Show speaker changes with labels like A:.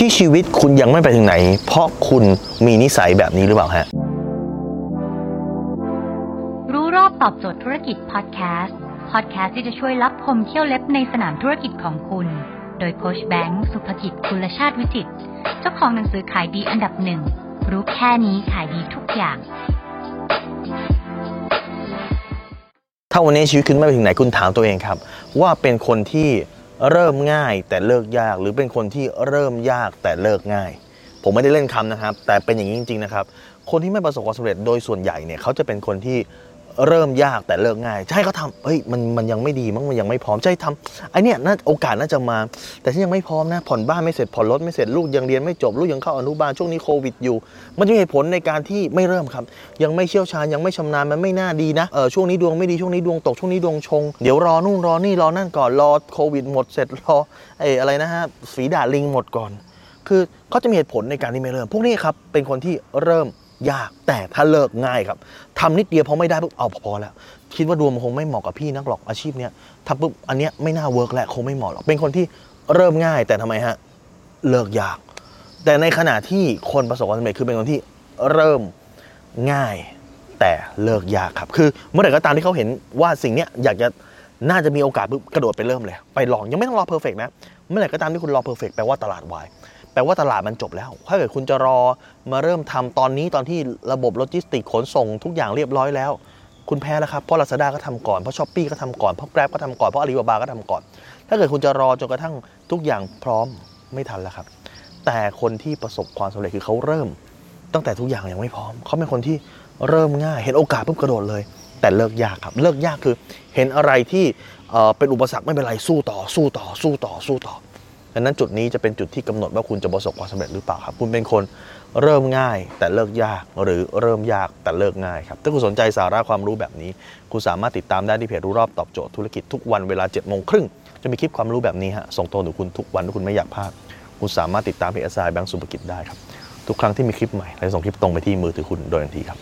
A: ที่ชีวิตคุณยังไม่ไปถึงไหน เพราะคุณมีนิสัยแบบนี้หรือเปล่าฮะ
B: รู้รอบตอบโจทย์ธุรกิจพอดแคสต์พอดแคสต์ที่จะช่วยรับพมเที่ยวเล็บในสนามธุรกิจของคุณ โดยโคชแบงค์สุภกิจคุลชาติวิจิตรเจ้าของหนังสือขายดีอันดับหนึ่งรู้แค่นี้ขายดีทุกอย่าง
A: ถ้าวันนี้ชีวิตคุณไม่ไปถึงไหนคุณถามตัวเองครับ ว่าเป็นคนที่ เริ่มง่ายแต่เลิกยาก หรือเป็นคนที่เริ่มยากแต่เลิกง่าย ผมไม่ได้เล่นคำนะครับ แต่เป็นอย่างนี้จริง ๆ นะครับ คนที่ไม่ประสบความสำเร็จโดยส่วนใหญ่เนี่ยเขาจะเป็นคนที่ เริ่มยากแต่เลิกง่ายให้เขาทำเฮ้ยมันมันยังไม่ดีมั้งมันยังไม่พร้อมให้ทำไอเนี้ยน่าโอกาสน่าจะมา แต่ฉันยังไม่พร้อมนะผ่อนบ้านไม่เสร็จผ่อนรถไม่เสร็จลูกยังเรียนไม่จบลูกยังเข้าอนุบาลช่วงนี้โควิดอยู่ มันจะมีเหตุผลในการที่ไม่เริ่มครับ ยังไม่เชี่ยวชาญยังไม่ชำนาญมันไม่น่าดีนะเออช่วงนี้ดวงไม่ดีช่วงนี้ดวงตกช่วงนี้ดวงชงเดี๋ยวรอนู่นรอนี่รอนั่นก่อนรอโควิดหมดเสร็จรอไอ้อะไรนะฮะฝีดาดลิงหมดก่อน คือเขาจะมีเหตุผลในการที่ไม่เริ่ม พวกนี้ครับเป็นคนที่เริ่ม ยากแต่ถ้าเลิกง่ายครับทำนิดเดียวพอไม่ได้ปุ๊บเอาพอแล้ว คิดว่าดวงมันคงไม่เหมาะกับพี่นักหรอกอาชีพเนี้ยทำปุ๊บอันเนี้ยไม่น่าเวิร์กแหล้วคงไม่เหมาะหรอกเป็นคนที่เริ่มง่ายแต่ทำไมฮะเลิกยาก แต่ในขณะที่คนประสบความสำเร็จคือเป็นคนที่เริ่มง่ายแต่เลิกยากครับ คือเมื่อไหร่ก็ตามที่เขาเห็นว่าสิ่งเนี้ยอยากจะน่าจะมีโอกาสปุ๊บกระโดดไปเริ่มเลย ไปลองยังไม่ต้องรอ perfect นะเมื่อไหร่ก็ตามที่คุณรอ perfect แปลว่าตลาดวาย แปลว่าตลาดมันจบแล้ว ถ้าเกิดคุณจะรอมาเริ่มทำตอนนี้ตอนที่ระบบโลจิสติกขนส่งทุกอย่างเรียบร้อยแล้ว คุณแพ้แล้วครับ เพราะ Lazada ก็ทำก่อน เพราะ Shopee ก็ทำก่อน เพราะ Grab ก็ทำก่อน เพราะ Alibaba ก็ทำก่อน ถ้าเกิดคุณจะรอจนกระทั่งทุกอย่างพร้อมไม่ทันแล้วครับ แต่คนที่ประสบความสำเร็จคือเขาเริ่ม ตั้งแต่ทุกอย่างยังไม่พร้อม เขาเป็นคนที่เริ่มง่าย เห็นโอกาสปุ๊บกระโดดเลย แต่เลิกยากครับ เลิกยากคือ เห็นอะไรที่เเป็นอุปสรรคไม่เป็นไร สู้ต่อ สู้ต่อ สู้ต่อ สู้ต่อ ดังนั้นจุดนี้จะเป็นจุดที่กำหนดว่าคุณจะประสบความสำเร็จหรือเปล่าครับ คุณเป็นคนเริ่มง่ายแต่เลิกยากหรือเริ่มยากแต่เลิกง่ายครับถ้าคุณสนใจสาระความรู้แบบนี้ คุณสามารถติดตามได้ที่เพจรู้รอบตอบโจทย์ธุรกิจทุกวันเวลา7จ็ดโมงครึ่งจะมีคลิปความรู้แบบนี้ฮะส่งตรงถึงคุณทุกวันถ้าคุณไม่อยากพลาดคุณสามารถติดตามเพจอสไซแบงก์สุภกิจได้ครับทุกครั้งที่มีคลิปใหม่เราจะส่งคลิปตรงไปที่มือถือคุณโดยทันทีครับ